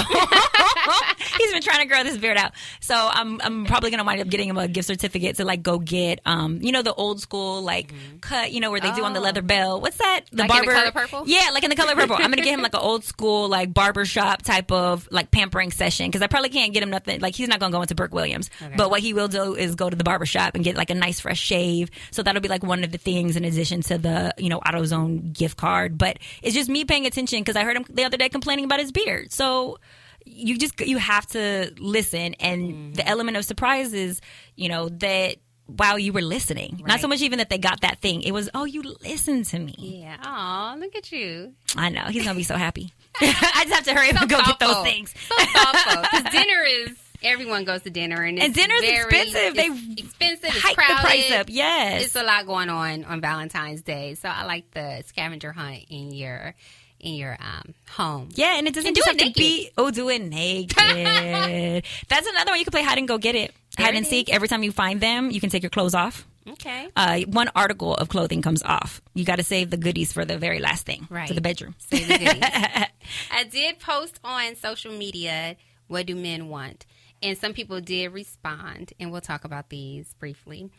he's been trying to grow this beard out. So I'm I'm probably gonna wind up getting him a gift certificate to like go get um you know the old school like cut you know where they do on the Oh. leather bell. What's that? The Like in the color purple? Yeah, like in the color purple. I'm gonna get him like an old school like barber shop type of like pampering session because I probably can't get him nothing like he's not gonna go into Burke Williams, Okay. but what he will do is go to the barber shop and get like a nice fresh shave. So that'll be like one of the things in addition to the you know AutoZone gift card. But it's just me paying attention because I heard him the other day complaining about his beard. So you just you have to listen and mm-hmm. the element of surprise is you know that wow you were listening not so much even that they got that thing it was oh you listened to me Yeah. Oh, look at you. I know he's gonna be so happy. [laughs] I just have to hurry up and go get those things. So thoughtful. Because dinner is everyone goes to dinner, and, it's And dinner's very- expensive. They expensive. It's Hike the price up. Yes. It's a lot going on on Valentine's Day. So I like the scavenger hunt in your in your um, home. yeah, and it doesn't And just do have it to be oh do it naked. [laughs] That's another one you can play hide and go get it. Hide and seek. Every time you find them, you can take your clothes off. Okay. Uh, one article of clothing comes off. You got to save the goodies for the very last thing, Right. for the bedroom. The. [laughs] I did post on social media, what do men want? And some people did respond, and we'll talk about these briefly.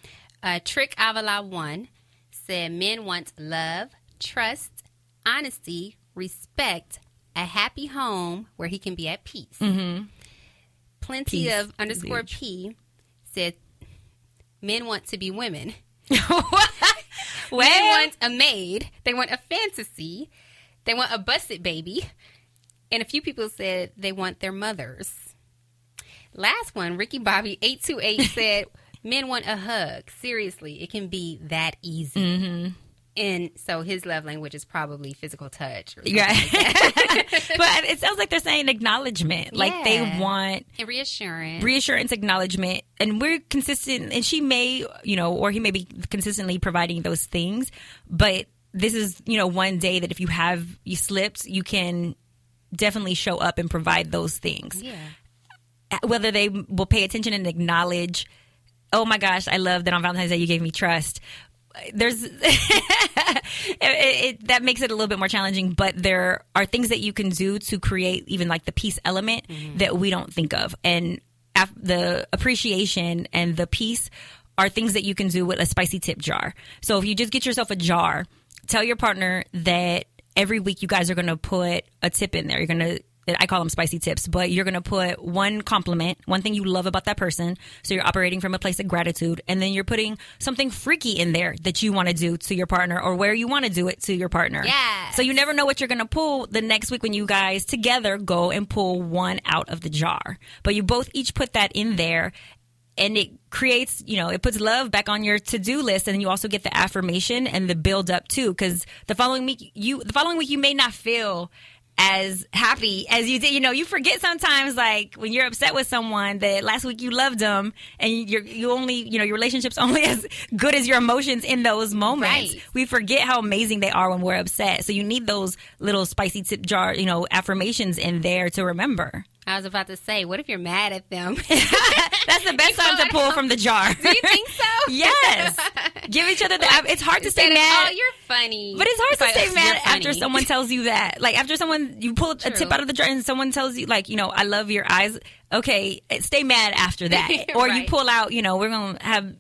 Uh, Trick Avila one said men want love, trust, honesty, respect, a happy home where he can be at peace. Mm-hmm. Plenty Peace of underscore. P said men want to be women. [laughs] [laughs] They want a maid. They want a fantasy. They want a busted baby. And a few people said they want their mothers. Last one, Ricky Bobby 828 [laughs] said, Men want a hug. Seriously, it can be that easy. Mm-hmm. And so his love language is probably physical touch. Or something like but it sounds like they're saying acknowledgement. Like they want and reassurance. reassurance, acknowledgement, and we're consistent. And she may, you know, or he may be consistently providing those things. But this is, you know, one day that if you have you slipped, you can definitely show up and provide those things. yeah. Whether they will pay attention and acknowledge, oh my gosh, I love that on Valentine's Day you gave me trust. There's [laughs] it, it, that makes it a little bit more challenging, but there are things that you can do to create even like the peace element mm-hmm. that we don't think of, and the appreciation and the peace are things that you can do with a spicy tip jar. So if you just get yourself a jar, tell your partner that every week you guys are going to put a tip in there. You're going to I call them spicy tips, but you're going to put one compliment, one thing you love about that person. So you're operating from a place of gratitude. And then you're putting something freaky in there that you want to do to your partner or where you want to do it to your partner. Yeah. So you never know what you're going to pull the next week when you guys together go and pull one out of the jar. But you both each put that in there and it creates, you know, it puts love back on your to-do list and you also get the affirmation and the build up too cuz the following week you the following week you may not feel as happy as you did. You know, you forget sometimes like when you're upset with someone that last week you loved them and you're you only, you know, your relationship's [laughs] only as good as your emotions in those moments. Right. We forget how amazing they are when we're upset. So you need those little spicy tip jar, you know, affirmations in there to remember. I was about to say, what if you're mad at them? [laughs] That's the best time to pull from the jar. [laughs] Do you think so? [laughs] yes. Give each other the. It's hard to stay of, mad. Oh, you're funny. But it's hard It's to "Oh, stay mad after someone tells you that. Like after someone you pull a tip out of the jar and someone tells you like, you know, I love your eyes. Okay, stay mad after that. or you pull out, you know, we're going to have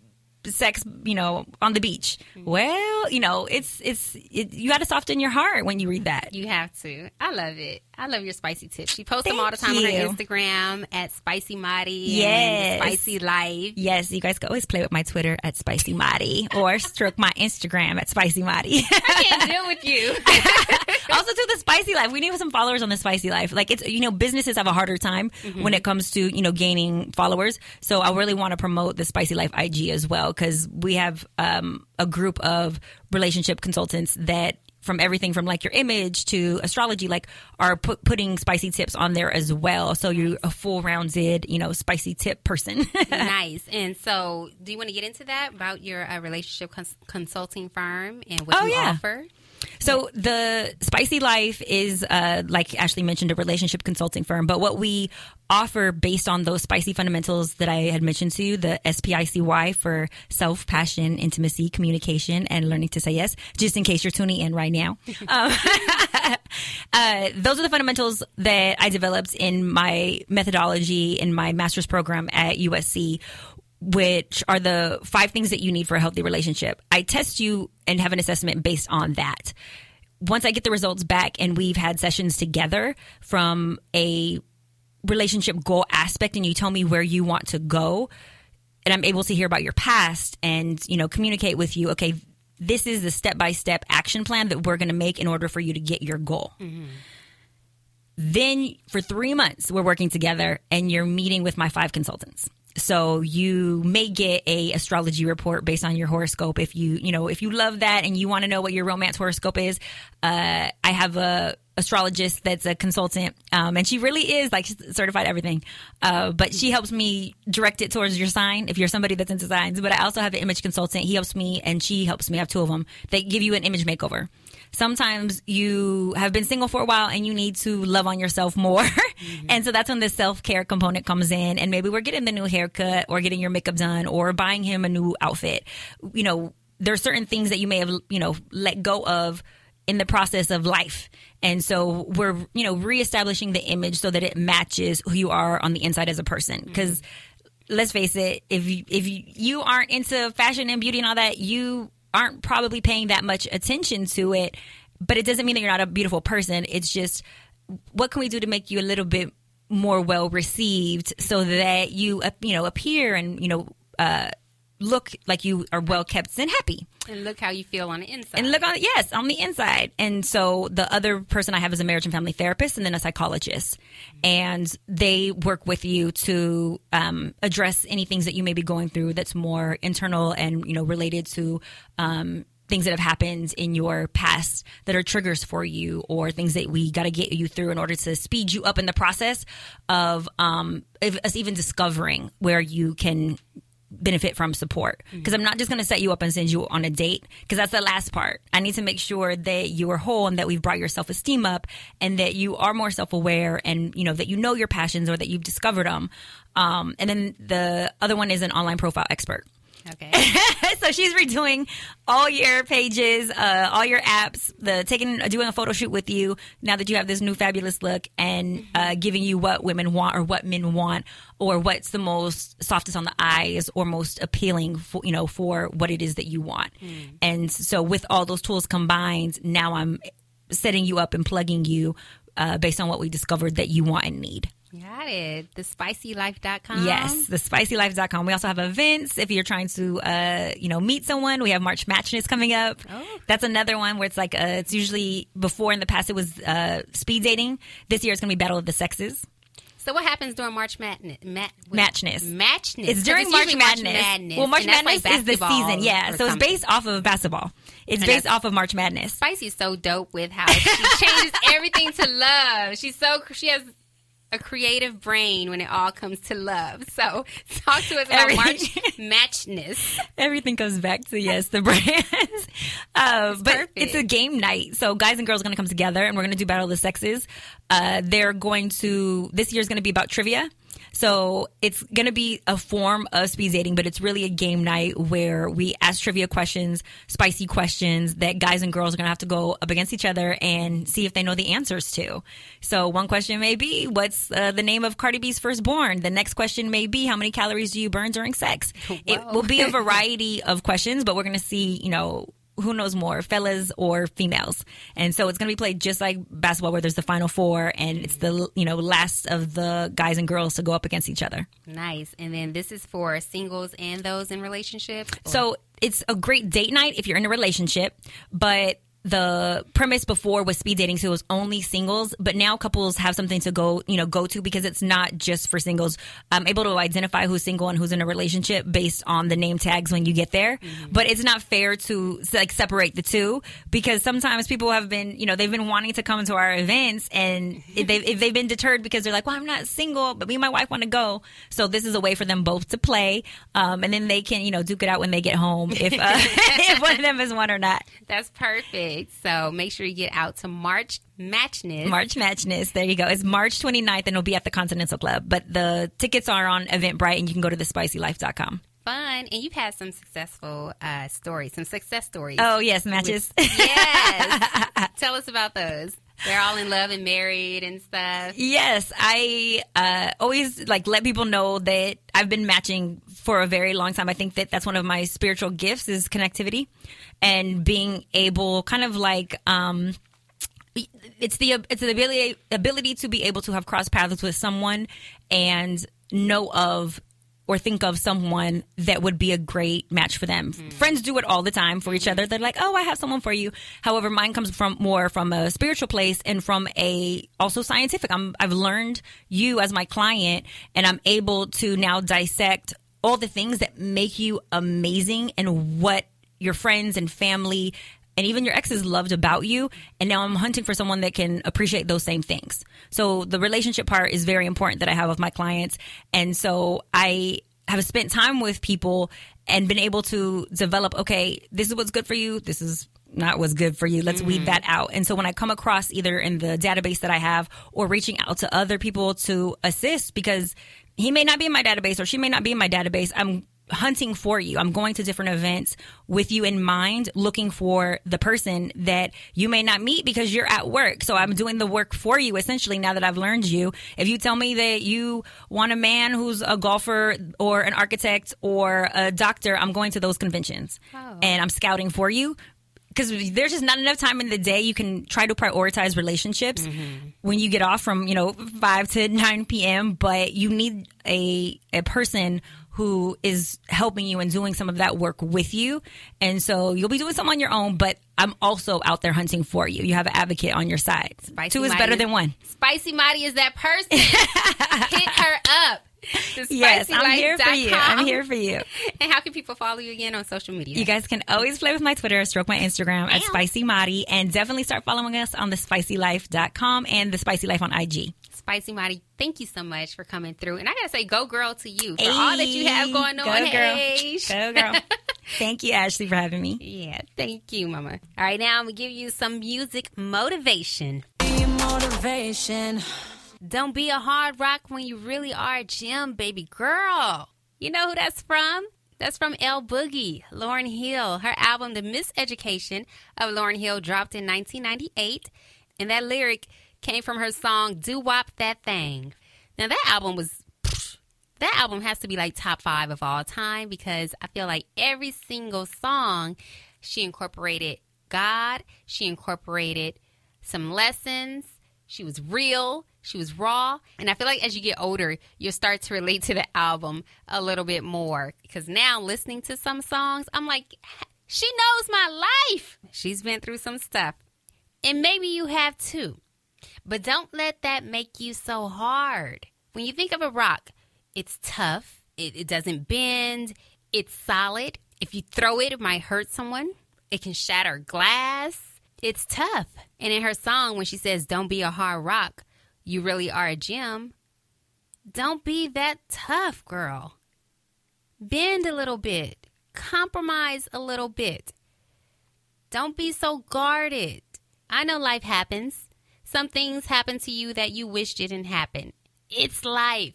sex, you know, on the beach. Mm-hmm. Well, you know, it's it's it, you got to soften your heart when you read that. You have to. I love it. I love your spicy tips. She posts them all the Thank time on her. Instagram at Spicy Madi. Yes. Spicy Life. Yes, you guys can always play with my Twitter at Spicy Madi or stroke my Instagram at Spicy Madi. [laughs] I can't deal with you. [laughs] also to the spicy life we need some followers on the spicy life like it's you know businesses have a harder time when it comes to you know gaining followers so i really want to promote the spicy life ig as well because we have um, a group of relationship consultants that from everything from like your image to astrology like are put, putting spicy tips on there as well so you're a full rounded you know spicy tip person [laughs] nice. And so, do you want to get into that about your uh, relationship cons- consulting firm and what Oh, you yeah. offer? So the Spicy Life is, uh, like Ashley mentioned, a relationship consulting firm. But what we offer based on those spicy fundamentals that I had mentioned to you, the SPICY for self, passion, intimacy, communication, and learning to say yes, just in case you're tuning in right now. [laughs] um, [laughs] uh, those are the fundamentals that I developed in my methodology in my master's program at USC which are the five things that you need for a healthy relationship. I test you and have an assessment based on that. Once I get the results back and we've had sessions together from a relationship goal aspect and you tell me where you want to go and I'm able to hear about your past and, you know, communicate with you, okay, this is the step-by-step action plan that we're going to make in order for you to get your goal. Mm-hmm. Then for 3 months we're working together and you're meeting with my five consultants. So you may get a astrology report based on your horoscope if you you know if you love that and you want to know what your romance horoscope is. Uh, I have a astrologist that's a consultant um, and she really is like certified everything. Uh, but she helps me direct it towards your sign if you're somebody that's into signs. But i also have an image consultant. He helps me and she helps me. I have two of them they give you an image makeover sometimes you have been single for a while and you need to love on yourself more. [laughs] Mm-hmm. and so that's when the self care component comes in. And maybe we're getting the new haircut or getting your makeup done or buying him a new outfit. You know, there are certain things that you may have, you know, let go of in the process of life. And so we're, you know, reestablishing the image so that it matches who you are on the inside as a person. Mm-hmm. Because let's face it, if you, if you, you aren't into fashion and beauty and all that, you aren't probably paying that much attention to it. But it doesn't mean that you're not a beautiful person. It's just what can we do to make you a little bit more well received so that you, you know, appear and you know, uh, look like you are well kept and happy. And look how you feel on the inside. And look on yes, on the inside. And so the other person I have is a marriage and family therapist and then a psychologist. And they work with you to um, address any things that you may be going through that's more internal and, you know, related to um, things that have happened in your past that are triggers for you or things that we got to get you through in order to speed you up in the process of um, of us even discovering where you can benefit from support because I'm not just going to set you up and send you on a date because that's the last part. I need to make sure that you are whole and that we've brought your self esteem up and that you are more self aware and you know that you know your passions or that you've discovered them. Um, and then the other one is an online profile expert. Okay. [laughs] so she's redoing all your pages, uh, all your apps, the taking, doing a photo shoot with you now that you have this new fabulous look, and uh, giving you what women want or what men want, or what's the most softest on the eyes or most appealing, for, you know, for what it is that you want. And so with all those tools combined, now I'm setting you up and plugging you uh, based on what we discovered that you want and need. Got it. The spicylife.com. Yes, the spicylife.com. We also have events if you're trying to, uh, you know, meet someone. We have March Matchness coming up. Oh. That's another one where it's like, uh, it's usually before in the past it was uh, speed dating. This year it's going to be Battle of the Sexes. So what happens during March Madness? Mat- Matchness. Matchness. It's during 'Cause March usually Madness. Well, March Madness like is the season. Yeah. So it's based off of basketball. It's And based off of March Madness. Spicy is so dope with how she changes [laughs] everything to love. She's so she has a creative brain when it all comes to love. So [laughs] talk to us about March [laughs] Matchness. Everything comes back to yes, the brands. Uh, but perfect. it's a game night, so guys and girls are going to come together, and we're going to do battle of the sexes. Uh, they're going to this year's going to be about trivia. So it's going to be a form of speed dating, but it's really a game night where we ask trivia questions, spicy questions that guys and girls are going to have to go up against each other and see if they know the answers to. So one question may be, what's uh, the name of Cardi B's firstborn? The next question may be, how many calories do you burn during sex? It will be a [laughs] variety of questions, but we're going to see, you know, who knows more, fellas or females. And so it's going to be played just like basketball, where there's the final four, and it's the you know last of the guys and girls to go up against each other. Nice. And then this is for singles and those in relationships. Or- So it's a great date night if you're in a relationship, but the premise before was speed dating, so it was only singles. But now couples have something to go, you know, go to because it's not just for singles. I'm able to identify who's single and who's in a relationship based on the name tags when you get there. But it's not fair to like separate the two because sometimes people have been, you know, they've been wanting to come to our events and if they've, if they've been deterred because they're like, well, I'm not single, but me and my wife want to go. So this is a way for them both to play, um, and then they can, you know, duke it out when they get home if uh, [laughs] if one of them is one or not. That's perfect. So make sure you get out to March Matchness. March Matchness. There you go. It's March 29th and it'll be at the Continental Club. But the tickets are on Eventbrite and you can go to thespicylife.com. Fun. And you've had some successful uh, stories, some success stories. Oh, yes, matches. [laughs] Yes. [laughs] Tell us about those. They're all in love and married and stuff. Yes, I uh, always like let people know that I've been matching for a very long time. I think that that's one of my spiritual gifts is connectivity and being able, kind of like. Um, it's the it's the ability ability to be able to have cross paths with someone and know of or think of someone that would be a great match for them. Friends do it all the time for each other. They're like, "Oh, I have someone for you." However, mine comes from more from a spiritual place and from a also scientific. I'm I've learned you as my client and I'm able to now dissect all the things that make you amazing and what your friends and family and even your exes loved about you. And now I'm hunting for someone that can appreciate those same things. So the relationship part is very important that I have with my clients. And so I have spent time with people and been able to develop, okay, this is what's good for you. This is not what's good for you. Let's weed mm-hmm. that out. And so when I come across either in the database that I have or reaching out to other people to assist because he may not be in my database or she may not be in my database, I'm hunting for you. I'm going to different events with you in mind, looking for the person that you may not meet because you're at work. So I'm doing the work for you essentially now that I've learned you. If you tell me that you want a man who's a golfer or an architect or a doctor, I'm going to those conventions oh. and I'm scouting for you. Because there's just not enough time in the day. You can try to prioritize relationships mm-hmm. when you get off from you know five to nine p.m. But you need a a person who is helping you and doing some of that work with you. And so you'll be doing some on your own, but I'm also out there hunting for you. You have an advocate on your side. Spicy Two is Mighty better than one. Spicy Mighty is that person. [laughs] Hit her up. The [laughs] Yes, I'm here for you. I'm here for you. And how can people follow you again on social media? You guys can always play with my Twitter, stroke my Instagram at Spicy Madi, and definitely start following us on the spicylife.com and the Spicy Life on IG. Spicy Mighty, thank you so much for coming through. And I gotta say, go girl to you for all that you have Hey, going on. Go, girl. Hey. Go, girl. Thank you, Ashley, for having me. Yeah, thank you, Mama. All right, now I'm gonna give you some music motivation. motivation. Don't be a hard rock when you really are a gym, baby girl. You know who that's from? That's from L Boogie, Lauryn Hill. Her album, The Miseducation of Lauryn Hill, dropped in 1998. And that lyric came from her song, Doo Wop That Thing. Now, that album was, that album has to be like top five of all time because I feel like every single song she incorporated God, she incorporated some lessons. She was real. She was raw. And I feel like as you get older, you'll start to relate to the album a little bit more. Because now listening to some songs, I'm like, she knows my life. She's been through some stuff. And maybe you have too. But don't let that make you so hard. When you think of a rock, it's tough, it, it doesn't bend, it's solid. If you throw it, it might hurt someone, it can shatter glass. It's tough. And in her song, when she says, Don't be a hard rock, you really are a gem, Don't be that tough, girl. Bend a little bit, compromise a little bit. Don't be so guarded. I know life happens. Some things happen to you that you wish didn't happen. It's life.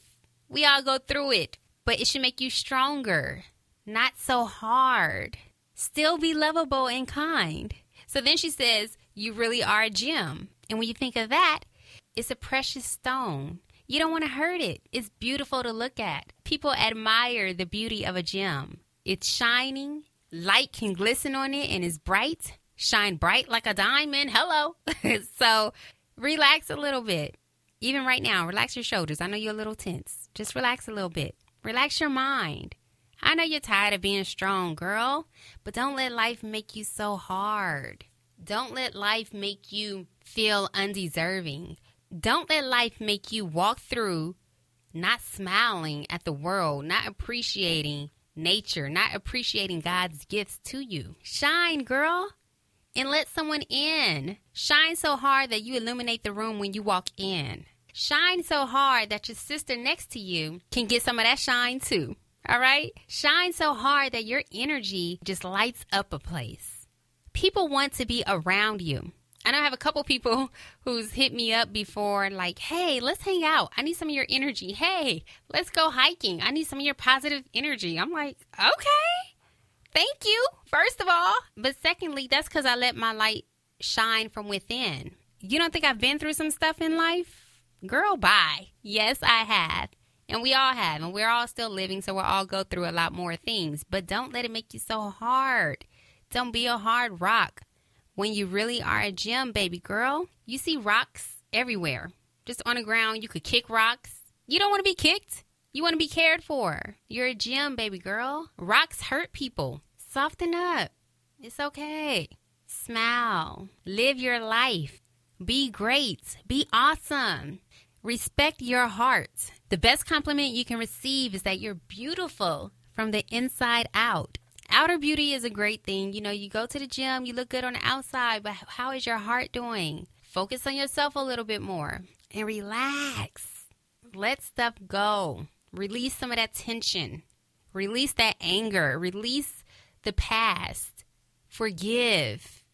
We all go through it, but it should make you stronger, not so hard. Still be lovable and kind. So then she says, You really are a gem. And when you think of that, it's a precious stone. You don't want to hurt it. It's beautiful to look at. People admire the beauty of a gem. It's shining, light can glisten on it, and it's bright. Shine bright like a diamond. Hello. [laughs] so relax a little bit. Even right now, relax your shoulders. I know you're a little tense. Just relax a little bit. Relax your mind. I know you're tired of being strong, girl, but don't let life make you so hard. Don't let life make you feel undeserving. Don't let life make you walk through not smiling at the world, not appreciating nature, not appreciating God's gifts to you. Shine, girl, and let someone in. Shine so hard that you illuminate the room when you walk in. Shine so hard that your sister next to you can get some of that shine too. All right? Shine so hard that your energy just lights up a place. People want to be around you. I know I have a couple people [laughs] who's hit me up before, like, hey, let's hang out. I need some of your energy. Hey, let's go hiking. I need some of your positive energy. I'm like, okay, thank you, first of all. But secondly, that's because I let my light shine from within. You don't think I've been through some stuff in life? Girl, bye. Yes, I have. And we all have. And we're all still living, so we'll all go through a lot more things. But don't let it make you so hard. Don't be a hard rock when you really are a gem, baby girl. You see rocks everywhere. Just on the ground, you could kick rocks. You don't want to be kicked. You want to be cared for. You're a gem, baby girl. Rocks hurt people. Soften up. It's okay. Smile. Live your life. Be great. Be awesome. Respect your heart. The best compliment you can receive is that you're beautiful from the inside out. Outer beauty is a great thing. You know, you go to the gym, you look good on the outside, but how is your heart doing? Focus on yourself a little bit more and relax. Let stuff go. Release some of that tension. Release that anger. Release the past. Forgive.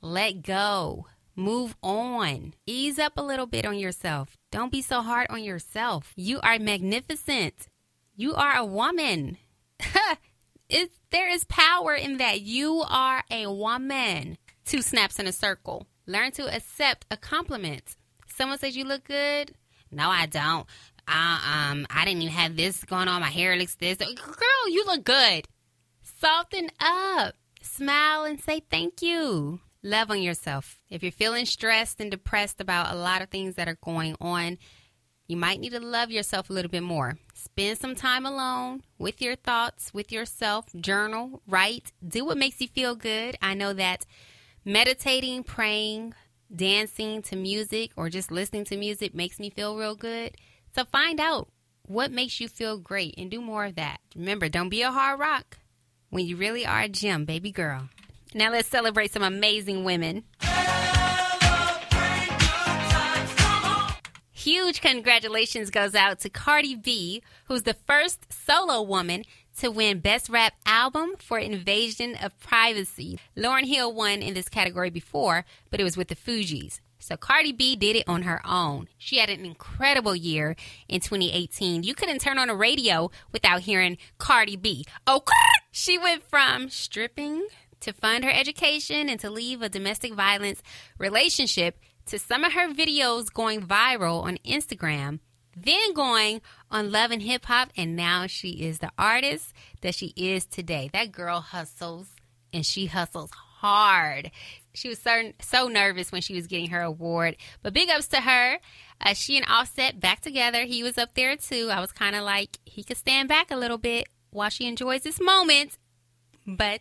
Let go. Move on. Ease up a little bit on yourself. Don't be so hard on yourself. You are magnificent. You are a woman. [laughs] it's, there is power in that. You are a woman. Two snaps in a circle. Learn to accept a compliment. Someone says you look good. No, I don't. Uh, um, I didn't even have this going on. My hair looks this. Girl, you look good. Soften up. Smile and say thank you. Love on yourself. If you're feeling stressed and depressed about a lot of things that are going on, you might need to love yourself a little bit more. Spend some time alone with your thoughts, with yourself. Journal, write, do what makes you feel good. I know that meditating, praying, dancing to music, or just listening to music makes me feel real good. So find out what makes you feel great and do more of that. Remember, don't be a hard rock when you really are a gem, baby girl. Now let's celebrate some amazing women. Huge congratulations goes out to Cardi B, who's the first solo woman to win Best Rap Album for Invasion of Privacy. Lauryn Hill won in this category before, but it was with the Fugees. So Cardi B did it on her own. She had an incredible year in 2018. You couldn't turn on a radio without hearing Cardi B. Oh, she went from stripping to fund her education and to leave a domestic violence relationship to some of her videos going viral on Instagram, then going on Love and Hip Hop, and now she is the artist that she is today. That girl hustles and she hustles hard. She was so, so nervous when she was getting her award, but big ups to her. Uh, she and Offset back together. He was up there too. I was kind of like, he could stand back a little bit while she enjoys this moment, but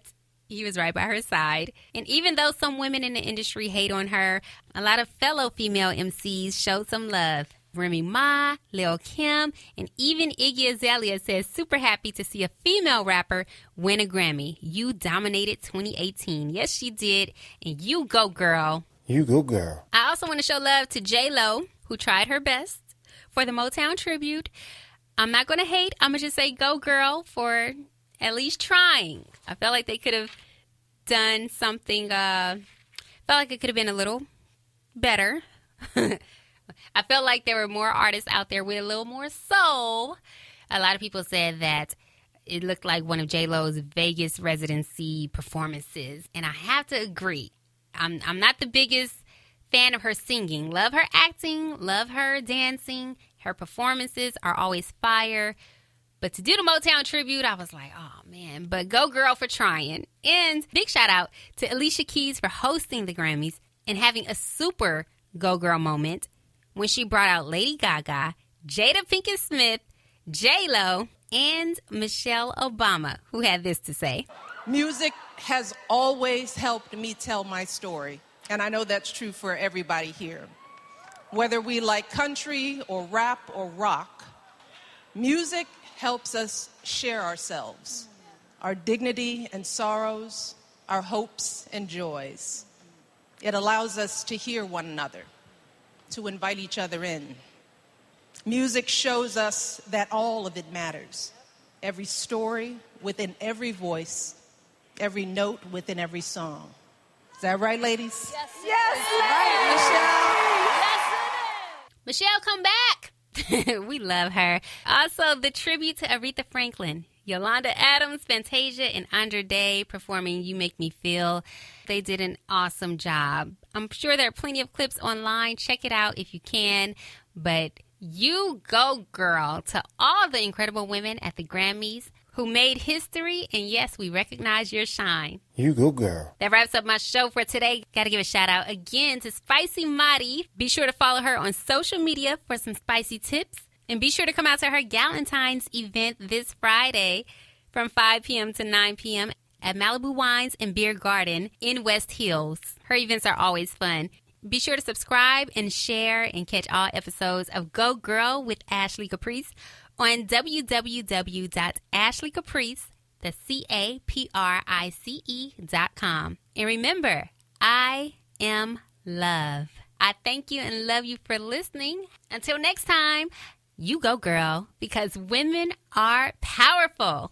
he was right by her side. And even though some women in the industry hate on her, a lot of fellow female MCs showed some love. Remy Ma, Lil Kim, and even Iggy Azalea says super happy to see a female rapper win a Grammy. You dominated 2018. Yes, she did. And you go, girl. You go, girl. I also want to show love to J Lo, who tried her best for the Motown tribute. I'm not going to hate. I'm going to just say go girl for at least trying. I felt like they could have done something, uh, felt like it could have been a little better. [laughs] I felt like there were more artists out there with a little more soul. A lot of people said that it looked like one of J Lo's Vegas residency performances, and I have to agree. I'm I'm not the biggest fan of her singing. Love her acting, love her dancing. Her performances are always fire. But to do the Motown tribute, I was like, oh man, but go girl for trying. And big shout out to Alicia Keys for hosting the Grammys and having a super go girl moment when she brought out Lady Gaga, Jada Pinkett Smith, J Lo, and Michelle Obama, who had this to say. Music has always helped me tell my story, and I know that's true for everybody here. Whether we like country or rap or rock, music helps us share ourselves, our dignity and sorrows, our hopes and joys. It allows us to hear one another, to invite each other in. Music shows us that all of it matters. Every story within every voice, every note within every song. Is that right, ladies? Yes, yes, yes ladies. Right, Michelle. Yes, Michelle, come back. [laughs] we love her. Also, the tribute to Aretha Franklin. Yolanda Adams, Fantasia, and Andra Day performing You Make Me Feel. They did an awesome job. I'm sure there are plenty of clips online. Check it out if you can. But you go, girl, to all the incredible women at the Grammys who made history. And yes, we recognize your shine. You go, girl. That wraps up my show for today. Got to give a shout out again to Spicy Mari. Be sure to follow her on social media for some spicy tips. And be sure to come out to her Galentine's event this Friday from 5 p.m. to 9 p.m. at Malibu Wines and Beer Garden in West Hills. Her events are always fun. Be sure to subscribe and share and catch all episodes of Go Girl with Ashley Caprice on www.ashleycaprice, C-A-P-R-I-C-E dot com. And remember, I am love. I thank you and love you for listening. Until next time, you go, girl, because women are powerful.